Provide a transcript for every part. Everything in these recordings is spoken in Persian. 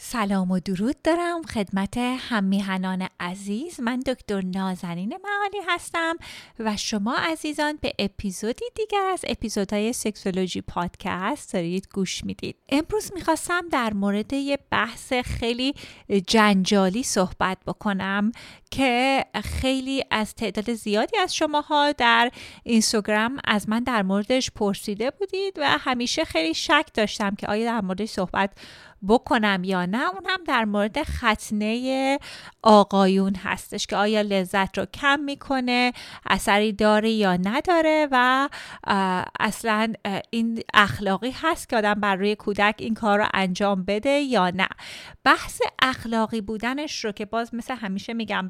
سلام و درود دارم خدمت هممیهنان عزیز. من دکتر نازنین معالی هستم و شما عزیزان به اپیزودی دیگر از اپیزودهای سکسولوژی پادکست دارید گوش می‌دید. امروز می‌خواستم در مورد یه بحث خیلی جنجالی صحبت بکنم که خیلی از تعداد زیادی از شماها در اینستاگرام از من در موردش پرسیده بودید و همیشه خیلی شک داشتم که آیا در موردش صحبت بکنم یا نه. اون هم در مورد ختنه آقایون هستش که آیا لذت رو کم می‌کنه اثری داره یا نداره و اصلا این اخلاقی هست که آدم بر روی کودک این کار رو انجام بده یا نه. بحث اخلاقی بودنش رو که باز مثل همیشه میگم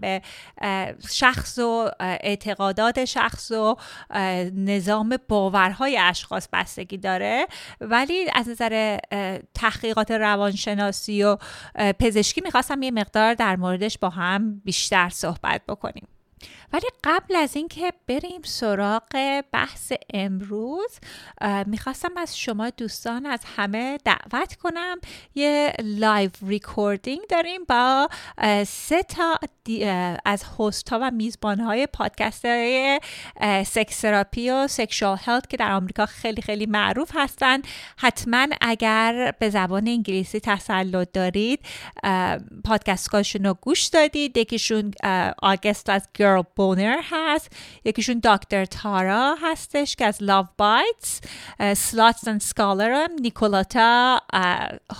شخص و اعتقادات شخص و نظام باورهای اشخاص بستگی داره. ولی از نظر تحقیقات روانشناسی و پزشکی می‌خواستم یه مقدار در موردش با هم بیشتر صحبت بکنیم. ولی قبل از اینکه بریم سراغ بحث امروز می‌خواستم از شما دوستان از همه دعوت کنم. یه live recording داریم با سه تا از host ها و میزبان های پادکست های sex therapy و sexual health که در آمریکا خیلی خیلی معروف هستن. حتما اگر به زبان انگلیسی تسلط دارید پادکست رو گوش دادید. یکیشون آگست از گرل بونر هست یکیشون دکتر تارا هستش که از لاو بایتس سلاتس اند سکالر هم نیکولاتا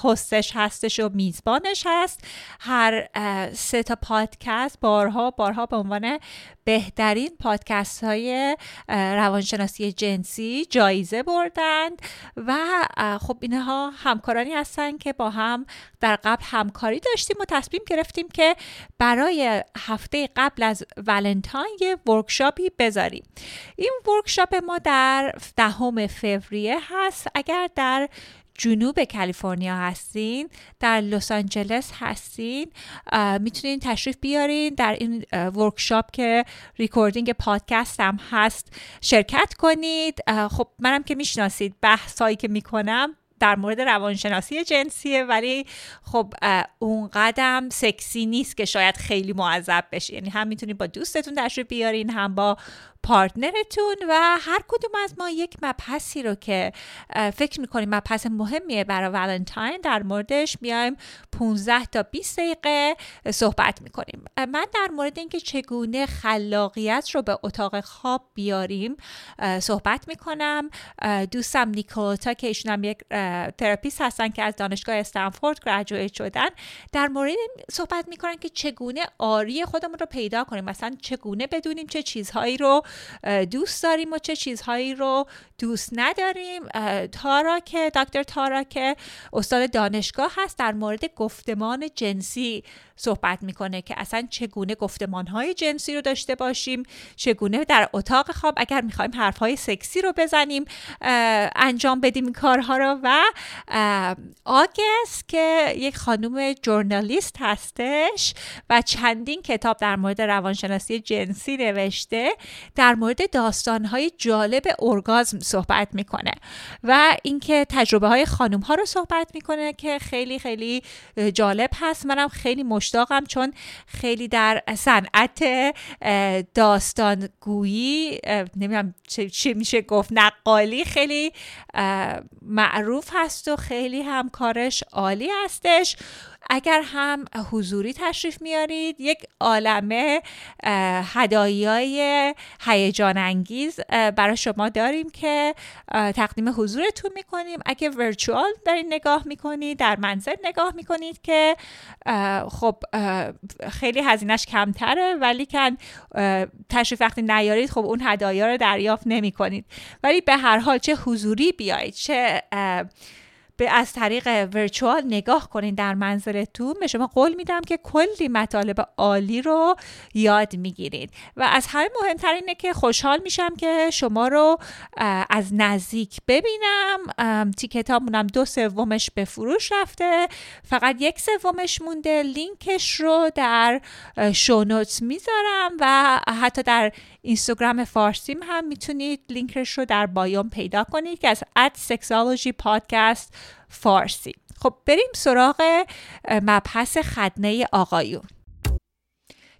هستش هستش و میزبانش هست. هر سه تا پادکست بارها بارها به عنوان بهترین پادکست های روانشناسی جنسی جایزه بردند و خب اینها همکارانی هستن که با هم در قبل همکاری داشتیم و تصمیم گرفتیم که برای هفته قبل از ولنتاین یه workshop ی بذاریم. این workshop ما در دهم فوریه هست. اگر در جنوب کالیفرنیا هستین در لس آنجلس هستین می‌تونین تشریف بیارین در این workshop که recording پادکست هم هست شرکت کنید. خب منم که می‌شناسید بحثایی که می‌کنم در مورد روانشناسی جنسیه ولی خب اون قدم سکسی نیست که شاید خیلی معذب بشه یعنی هم می‌تونید با دوستتون تشریف بیارین هم با partner تون و هر کدوم از ما یک مبحثی رو که فکر می‌کنیم مبحث مهمیه برای ولنتاین در موردش میایم 15 تا 20 دقیقه صحبت می‌کنیم. من در مورد اینکه چگونه خلاقیت رو به اتاق خواب بیاریم صحبت می‌کنم. دوستم نیکولوتا که ایشون هم یک تراپیست هستن که از دانشگاه استنفورد گرجویت شدن در مورد صحبت می‌کنن که چگونه آری خودمون رو پیدا کنیم. مثلا چگونه بدونیم چه چیزهایی رو دوست داریم و چه چیزهایی رو دوست نداریم. تارا که دکتر تارا که استاد دانشگاه هست در مورد گفتمان جنسی صحبت می‌کنه که اصلا چگونه گفتمان های جنسی رو داشته باشیم چگونه در اتاق خواب اگر می‌خوایم حرف های سکسی رو بزنیم انجام بدیم این کارها رو. و آگست که یک خانوم جورنالیست هستش و چندین کتاب در مورد روانشناسی جنسی نوشته در مورد داستانهای جالب ارگازم صحبت می‌کنه و اینکه تجربه های خانوم ها رو صحبت می‌کنه که خیلی خیلی جالب هست. منم خیلی مشتاقم چون خیلی در صنعت داستان گویی نمی‌دونم چی میشه گفت نقالی خیلی معروف هست و خیلی هم کارش عالی هستش. اگر هم حضوری تشریف میارید یک عالمه هدایای هیجان انگیز برای شما داریم که تقدیم حضورتون می‌کنیم. اگه ورچوال دارید نگاه می‌کنید در منزل نگاه می‌کنید که خب خیلی هزینهش کمتره ولی کن تشریف وقتی نیارید خب اون هدایا رو دریافت نمی کنید ولی به هر حال چه حضوری بیایید چه به از طریق ورچوال نگاه کنین در منزلتون به شما قول میدم که کلی مطالب عالی رو یاد می‌گیرید. و از همه مهمتر اینه که خوشحال میشم که شما رو از نزدیک ببینم. تیکتامونم دو سومش به فروش رفته. فقط یک سومش مونده. لینکش رو در شونوتس می‌ذارم و حتی در اینستاگرام فارسیم هم می‌تونید لینکش رو در بایوم پیدا کنید که از اد سکسالوجی پادکست فارسی. خب بریم سراغ مبحث خدنه آقایون.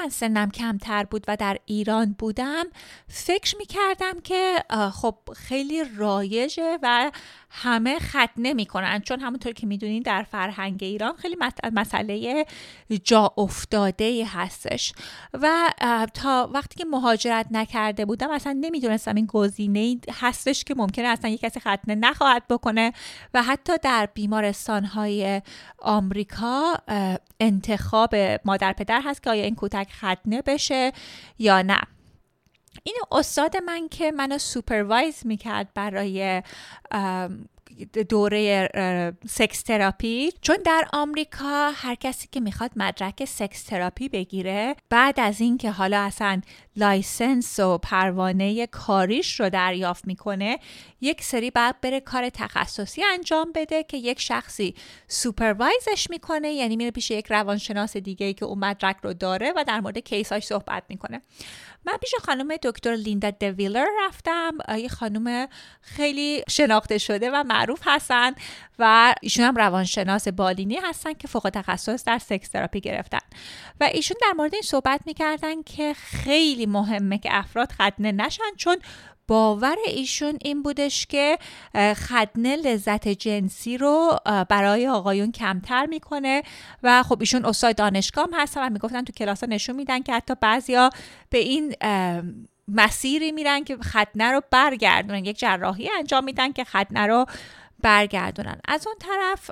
من سنم کمتر بود و در ایران بودم فکر می کردم که خب خیلی رایجه و همه ختنه می‌کنن چون همونطور که می‌دونین در فرهنگ ایران خیلی مسئله جا افتاده هستش. و تا وقتی که مهاجرت نکرده بودم اصلا نمی‌دونستم این گزینه هستش که ممکنه اصلا یک کسی ختنه نخواهد بکنه. و حتی در بیمارستان های آمریکا انتخاب مادر پدر هست که آیا این کودک ختنه بشه یا نه. این استاد من که منو supervise می‌کرد برای دوره sex therapy چون در آمریکا هر کسی که می‌خواد مدرک sex therapy بگیره بعد از اینکه حالا اصلا license و پروانه کاریش رو دریافت می‌کنه یک سری بعد بره کار تخصصی انجام بده که یک شخصی سوپروایزش می‌کنه یعنی میره پیش یک روانشناس دیگه که اون مدرک رو داره و در مورد کیساش صحبت می‌کنه. من پیش خانم دکتر لیندا دویلر رفتم. یه خانم خیلی شناخته شده و معروف هستن و ایشون هم روانشناس بالینی هستن که فوق تخصص در سکس تراپی گرفتن. و ایشون در مورد این صحبت می‌کردن که خیلی مهمه که افراد ختنه نشن چون باور ایشون این بودش که خدنه لذت جنسی رو برای آقایون کمتر می‌کنه و خب ایشون استاد دانشگاه هستن و می‌گفتن تو کلاس نشون میدن که حتی بعضیا به این مسیری میرن که خدنه رو برگردونن. یک جراحی انجام میدن که خدنه رو برگردونن. از اون طرف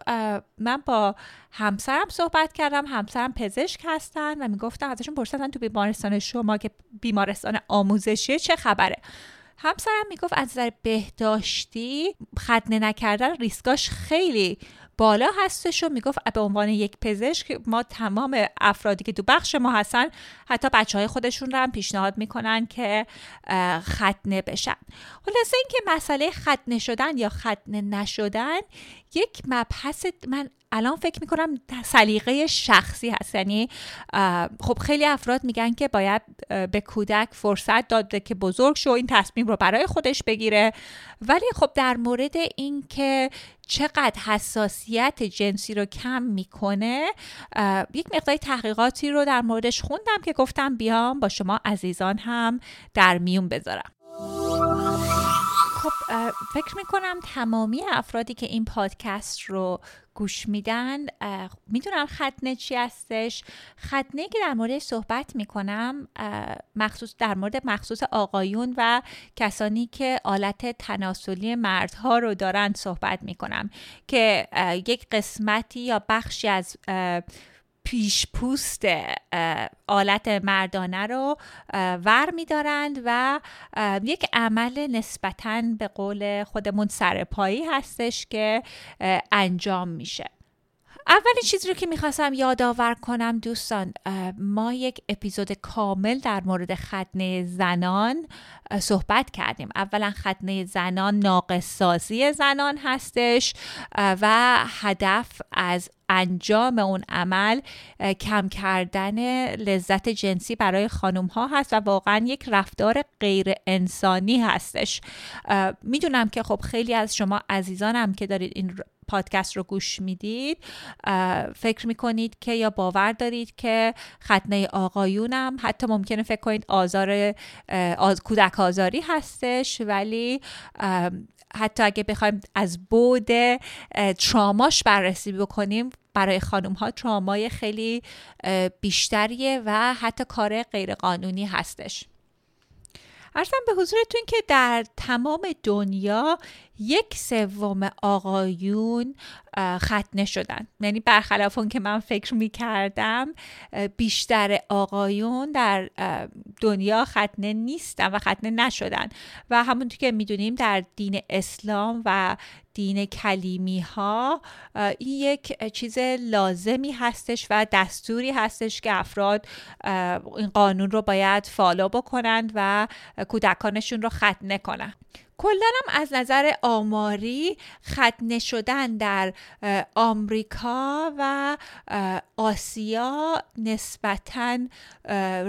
من با همسرم صحبت کردم همسرم پزشک هستن و می‌گفتن ازشون پرسیدن تو بیمارستان شما که بیمارستان آموزشی چه خبره. همسرم می‌گفت از نظر بهداشتی ختنه نکردن ریسکاش خیلی بالا هستش و می‌گفت به عنوان یک پزشک ما تمام افرادی که تو بخش ما هستن حتی بچه های خودشون رو هم پیشنهاد می‌کنن که ختنه بشن. خلاصه اینکه مسئله ختنه شدن یا ختنه نشدن یک مبحث من الان فکر می‌کنم سلیقه شخصی هست. یعنی خب خیلی افراد میگن که باید به کودک فرصت داده که بزرگ شو این تصمیم رو برای خودش بگیره. ولی خب در مورد اینکه چقدر حساسیت جنسی رو کم می‌کنه یک مقدار تحقیقاتی رو در موردش خوندم که گفتم بیام با شما عزیزان هم در میون بذارم. خب فکر می‌کنم تمامی افرادی که این پادکست رو گوش میدن می‌دونن ختنه چی هستش. ختنه که در مورد صحبت می‌کنم مخصوص در مورد مخصوص آقایون و کسانی که آلت تناسلی مردها رو دارن صحبت می‌کنم که یک قسمتی یا بخشی از پیش پوست آلت مردانه رو ور میدارند و یک عمل نسبتا به قول خودمون سرپایی هستش که انجام میشه. اولین چیزی رو که می‌خواستم یادآور کنم دوستان ما یک اپیزود کامل در مورد ختنه زنان صحبت کردیم. اولا ختنه زنان ناقص زنان هستش و هدف از انجام اون عمل کم کردن لذت جنسی برای خانم ها هست و واقعا یک رفتار غیر انسانی هستش می‌دونم که خب خیلی از شما عزیزانم که دارید این پادکست رو گوش می‌دید. فکر می‌کنید که یا باور دارید که ختنه آقایونم حتی ممکنه فکر کنید آزار آز... کودک آزاری هستش ولی حتی اگه بخوایم از بود تراماش بررسی بکنیم برای خانم ها ترامای خیلی بیشتریه و حتی کار غیرقانونی هستش. ارزم به حضورتون که در تمام دنیا یک سوم آقایون ختنه شدن. یعنی برخلاف اون که من فکر می کردم بیشتر آقایون در دنیا ختنه نیستن و ختنه نشدن. و همونطور که می‌دونیم در دین اسلام و دین کلیمی ها این یک چیز لازمی هستش و دستوری هستش که افراد این قانون رو باید فالو بکنند و کودکانشون رو ختنه کنن. کلا از نظر آماری ختنه شدن در آمریکا و آسیا نسبتا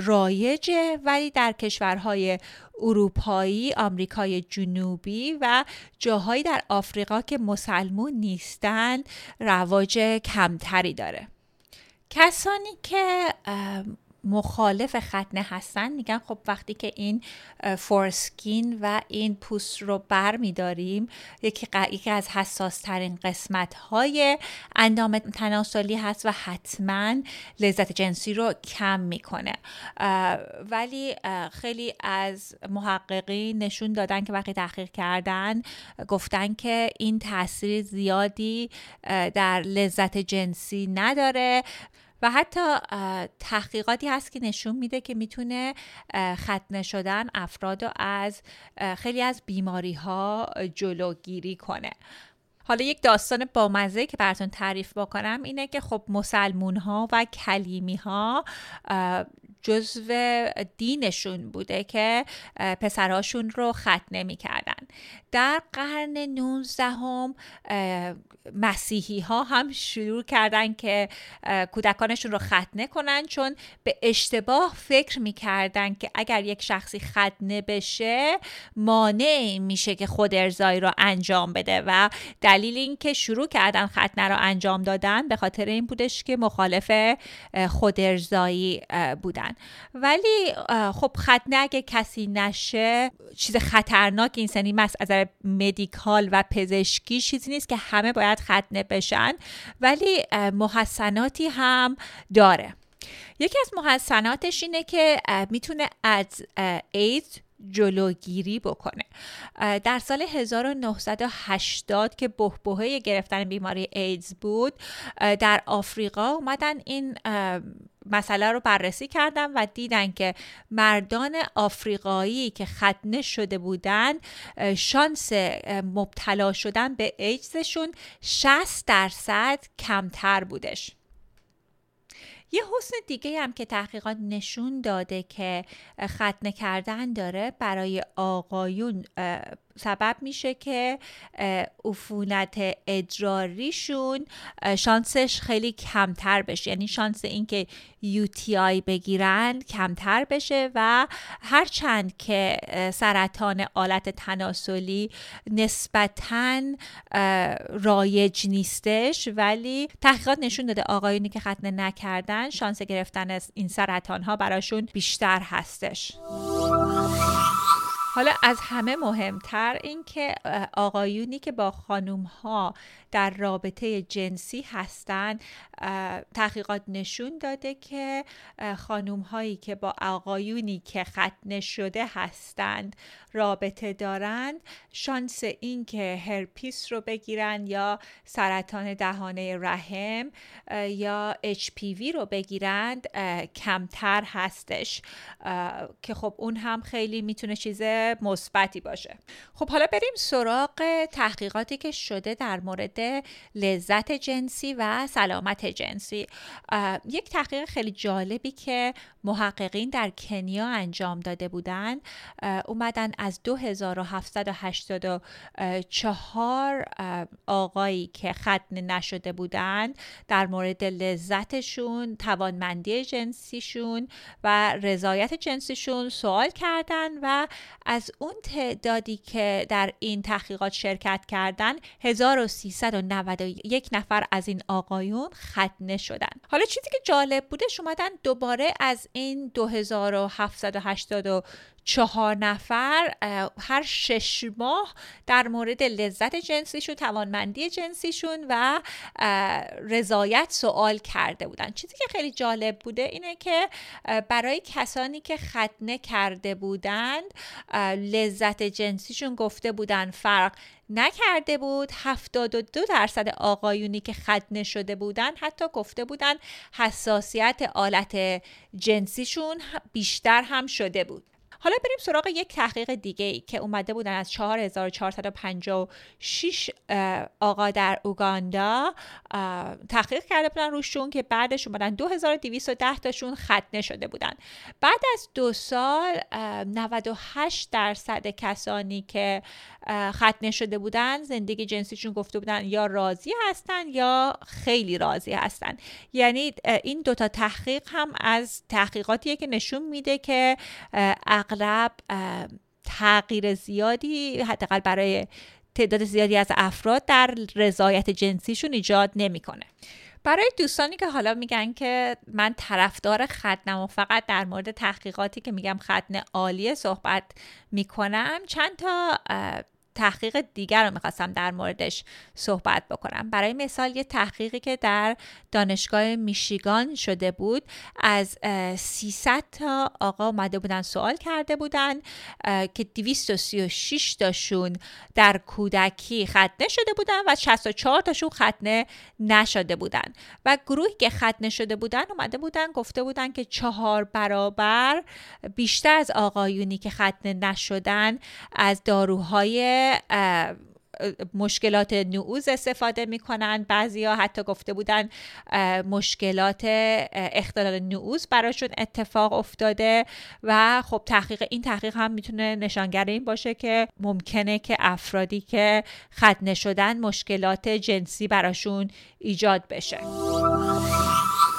رایجه. ولی در کشورهای اروپایی، آمریکای جنوبی و جاهایی در آفریقا که مسلمون نیستند رواج کمتری داره. کسانی که مخالف ختنه هستن میگن خب وقتی که این فورسکین و این پوست رو بر میداریم یکی, یکی از حساس ترین قسمت های اندام تناسلی هست و حتما لذت جنسی رو کم می‌کنه. ولی خیلی از محققین نشون دادن که وقتی تحقیق کردن گفتن که این تاثیر زیادی در لذت جنسی نداره و حتی تحقیقاتی هست که نشون میده که می‌تونه ختنه شدن افراد رو از خیلی از بیماری ها جلوگیری کنه. حالا یک داستان بامزه که براتون تعریف بکنم اینه که خب مسلمون ها و کلیمی ها جزو دینشون بوده که پسرهاشون رو ختنه می‌کردن در قرن 19 هم مسیحی ها هم شروع کردن که کودکانشون رو ختنه کنن چون به اشتباه فکر می‌کردن که اگر یک شخصی ختنه بشه مانع میشه که خود ارزایی رو انجام بده. و دلیل اینکه شروع کردن ختنه رو انجام دادن به خاطر این بودش که مخالف خود ارزایی بودن. ولی خب ختنه اگه کسی نشه چیز خطرناک این سنی از مدیکال و پزشکی چیزی نیست که همه باید ختنه بشن. ولی محسناتی هم داره. یکی از محسناتش اینه که می‌تونه از اید جلوگیری بکنه. در سال 1980 که بهبهه گرفتن بیماری ایدز بود در آفریقا اومدن این مسئله رو بررسی کردن و دیدن که مردان آفریقایی که ختنه شده بودن شانس مبتلا شدن به ایدزشون 60 درصد کمتر بودش. یه حسن دیگه هم که تحقیقات نشون داده که ختنه کردن داره برای آقایون سبب میشه که عفونت ادراریشون شانسش خیلی کمتر بشه. یعنی شانس اینکه UTI بگیرن کمتر بشه و هرچند که سرطان آلت تناسلی نسبتا رایج نیستش ولی تحقیقات نشون داده آقایونی که ختنه نکردن شانس گرفتن از این سرطان ها براشون بیشتر هستش. حالا از همه مهمتر این که آقایونی که با خانوم ها در رابطه جنسی هستند تحقیقات نشون داده که خانوم هایی که با آقایونی که ختنه شده هستند رابطه دارند شانس این که هرپیس رو بگیرن یا سرطان دهانه رحم یا HPV رو بگیرند کمتر هستش. که خب اون هم خیلی می‌تونه چیز مثبتی باشه. خب حالا بریم سراغ تحقیقاتی که شده در مورد لذت جنسی و سلامت جنسی. یک تحقیق خیلی جالبی که محققین در کنیا انجام داده بودن. اومدن از 2784 آقایی که ختنه نشده بودن در مورد لذتشون توانمندی جنسیشون و رضایت جنسیشون سوال کردن و از اون تعدادی که در این تحقیقات شرکت کردن 1391 نفر از این آقایون ختنه شدن. حالا چیزی که جالب بودش اومدن دوباره از این 2780 چهار نفر هر شش ماه در مورد لذت جنسیشون توانمندی جنسیشون و رضایت سوال کرده بودن. چیزی که خیلی جالب بوده اینه که برای کسانی که ختنه کرده بودند لذت جنسیشون گفته بودن. فرق نکرده بود. 72 درصد آقایونی که ختنه شده بودن حتی گفته بودن حساسیت آلت جنسیشون بیشتر هم شده بود. حالا بریم سراغ یک تحقیق دیگه ای که اومده بودن از 4456 آقا در اوگاندا. تحقیق کرده بودن روشون که بعدش اومدن 2210 تاشون ختنه شده بودن. بعد از دو سال 98 درصد کسانی که ختنه شده بودن زندگی جنسیشون گفته بودن یا راضی هستن یا خیلی راضی هستن. یعنی این دوتا تحقیق هم از تحقیقاتیه که نشون میده که اغلب تغییر زیادی حداقل برای تعداد زیادی از افراد در رضایت جنسیشون ایجاد نمی‌کنه. برای دوستانی که حالا میگن که من طرفدار ختنم و فقط در مورد تحقیقاتی که میگم ختن عالیه صحبت می‌کنم چند تا تحقیق دیگر رو می‌خواستم در موردش صحبت بکنم. برای مثال یه تحقیقی که در دانشگاه میشیگان شده بود از 300 تا آقا اومده بودن سوال کرده بودن که 236 تاشون در کودکی ختنه شده بودن و 64 تاشون ختنه نشده بودن. و گروهی که ختنه شده بودن اومده بودن گفته بودن که چهار برابر بیشتر از آقایونی که ختنه نشدن از داروهای مشکلات نعوز استفاده می‌کنن. بعضیا حتی گفته بودن مشکلات اختلال نعوز براشون اتفاق افتاده و خب تحقیق این تحقیق هم می‌تونه نشانگر این باشه که ممکنه که افرادی که ختنه شدن مشکلات جنسی براشون ایجاد بشه.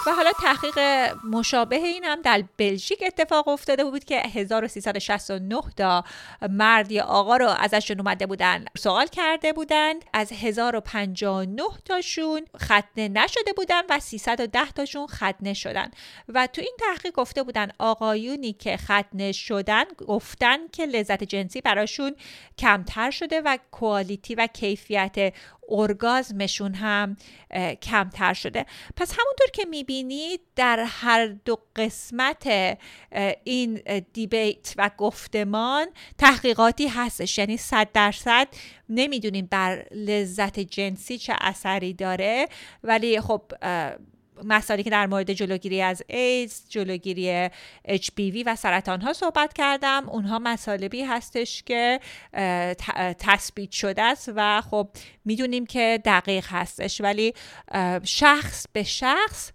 و حالا تحقیق مشابه این هم در بلژیک اتفاق افتاده بود که 1369 تا مرد یا آقا رو ازشون اومده بودن سوال کرده بودند. از 1059 تاشون ختنه نشده بودن و 310 تاشون ختنه شدن. و تو این تحقیق گفته بودن آقایونی که ختنه شدن گفتن که لذت جنسی براشون کمتر شده و کوالیتی و کیفیت ارگازمشون هم کمتر شده. پس همونطور که می‌بینید در هر دو قسمت این دیبیت و گفتمان تحقیقاتی هستش. یعنی صد درصد نمی‌دونیم بر لذت جنسی چه اثری داره ولی خب مسائلی که در مورد جلوگیری از ایدز، جلوگیری HPV و سرطان ها صحبت کردم. اونها مطالبی هستش که تثبیت شده است و خب می‌دونیم که دقیق هستش. ولی شخص به شخص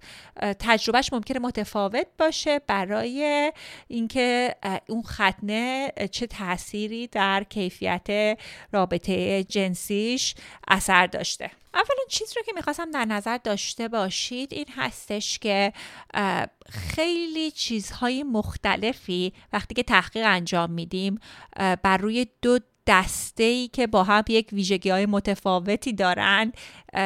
تجربهش ممکنه متفاوت باشه برای اینکه اون ختنه چه تاثیری در کیفیت رابطه جنسیش اثر داشته. اولا چیز رو که می‌خواستم در نظر داشته باشید این هستش که خیلی چیزهای مختلفی وقتی که تحقیق انجام میدیم بر روی دو دسته ای که با هم یک ویژگی های متفاوتی دارند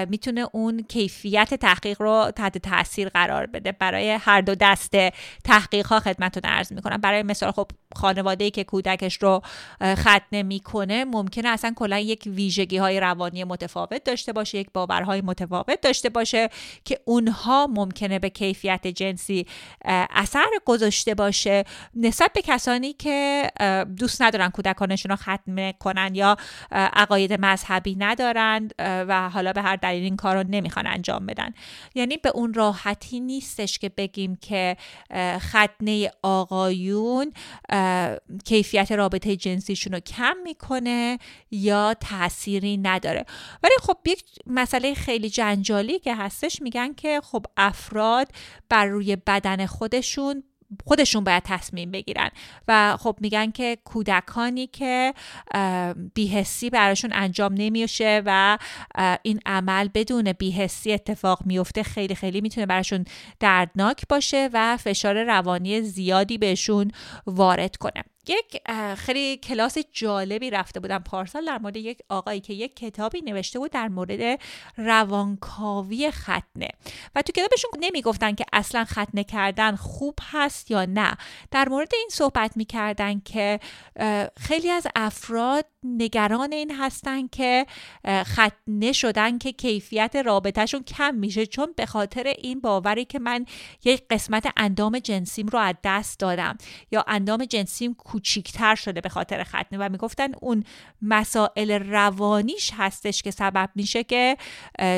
می‌تونه اون کیفیت تحقیق رو تحت تاثیر قرار بده. برای هر دو دسته تحقیق ها خدمتتون عرض می‌کنم. برای مثال خب خانواده ای که کودکش رو ختنه می‌کنه ممکنه اصلا کلا یک ویژگی های روانی متفاوت داشته باشه یک باورهای متفاوت داشته باشه که اونها ممکنه به کیفیت جنسی اثر گذاشته باشه. نسبت به کسانی که دوست ندارن کودکانشون رو ختنه کنن یا عقاید مذهبی ندارند و حالا به هر دلیل این کار رو نمی‌خوان انجام بدن. یعنی به اون راحتی نیستش که بگیم که ختنه آقایون کیفیت رابطه جنسیشون رو کم می‌کنه یا تأثیری نداره. ولی خب یک مسئله خیلی جنجالی که هستش میگن که خب افراد بر روی بدن خودشون خودشون باید تصمیم بگیرن. و خب میگن که کودکانی که بیهسی براشون انجام نمیشه و این عمل بدون بیهسی اتفاق میفته خیلی خیلی می‌تونه براشون دردناک باشه و فشار روانی زیادی بهشون وارد کنه. یک خیلی کلاس جالبی رفته بودم پارسال در مورد یک آقایی که یک کتابی نوشته بود در مورد روانکاوی ختنه. و تو کتابشون نمی‌گفتن که اصلا ختنه کردن خوب هست یا نه. در مورد این صحبت می‌کردن که خیلی از افراد نگران این هستن که ختنه شدن که کیفیت رابطهشون کم میشه. چون به خاطر این باوری که من یک قسمت اندام جنسیم رو از دست دادم. یا اندام جنسیم کوچیکتر شده به خاطر ختنه و می‌گفتن اون مسائل روانیش هستش که سبب میشه که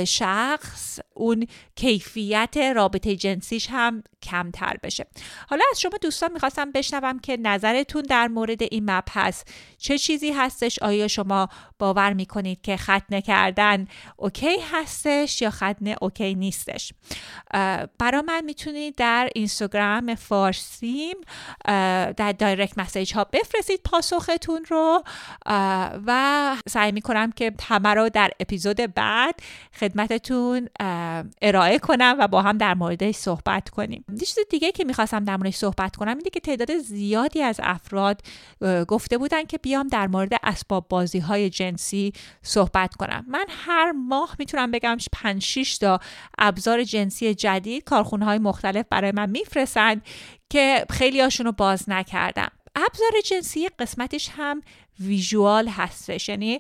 شخص اون کیفیت رابطه جنسیش هم کمتر بشه. حالا از شما دوستان می‌خواستم بشنوم که نظرتون در مورد این مبحث چه چیزی هستش؟ آیا شما باور می‌کنید که ختنه کردن okay هستش یا ختنه okay نیستش؟ برا من می‌تونید در اینستاگرام فارسیم در direct message ها بفرستید پاسختون رو و سعی می‌کنم که همه رو در اپیزود بعد خدمتتون ارائه کنم و با هم در موردش صحبت کنیم. چیز دیگه که می‌خواستم در موردش صحبت کنم اینه که تعداد زیادی از افراد گفته بودن که بیام در مورد اسباب بازی های جنسی صحبت کنم. من هر ماه می‌تونم بگم 5 6 تا ابزار جنسی جدید کارخونه های مختلف برای من میفرستن که خیلی هاشون رو باز نکردم. ابزار جنسی قسمتش هم ویژوال هستش. یعنی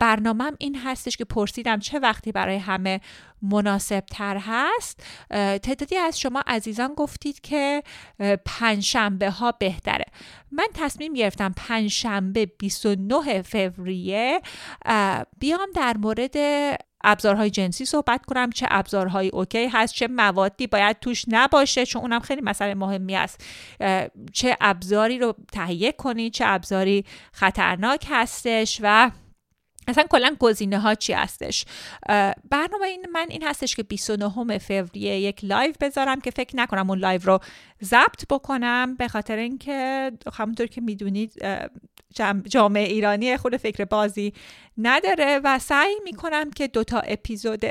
برنامهم این هستش که پرسیدم چه وقتی برای همه مناسب تر هست تعدادی از شما عزیزان گفتید که پنجشنبه ها بهتره. من تصمیم گرفتم پنجشنبه 29 فوریه بیام در مورد ابزارهای جنسی صحبت کنم چه ابزارهای اوکی هست چه موادی باید توش نباشه چون اونم خیلی مسئله مهمی است. چه ابزاری رو تهیه کنید چه ابزاری خطرناک هستش و اصلا کلا گزینه ها چی هستش؟ برنامه این من این هستش که 29 فوریه یک live بذارم که فکر نکنم اون live رو ضبط بکنم به خاطر اینکه همونطور که می‌دونید جامعه ایرانی خب فکر بازی نداره و سعی می‌کنم که دوتا اپیزود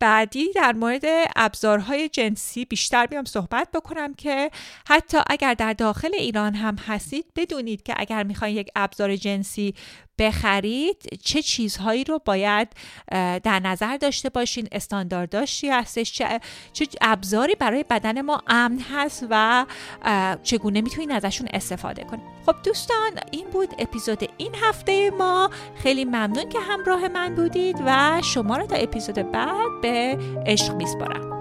بعدی در مورد ابزارهای جنسی بیشتر بیام صحبت بکنم که حتی اگر در داخل ایران هم هستید بدونید که اگر می‌خواین یک ابزار جنسی بخرید چه چیزهایی رو باید در نظر داشته باشین استاندارداش هستش چه, چه ابزاری برای بدن ما امن هست و چگونه می‌تونین ازشون استفاده کنید خب دوستان این بود اپیزود این هفته ما. خیلی ممنون که همراه من بودید و شما رو تا اپیزود بعد به عشق میسپارم.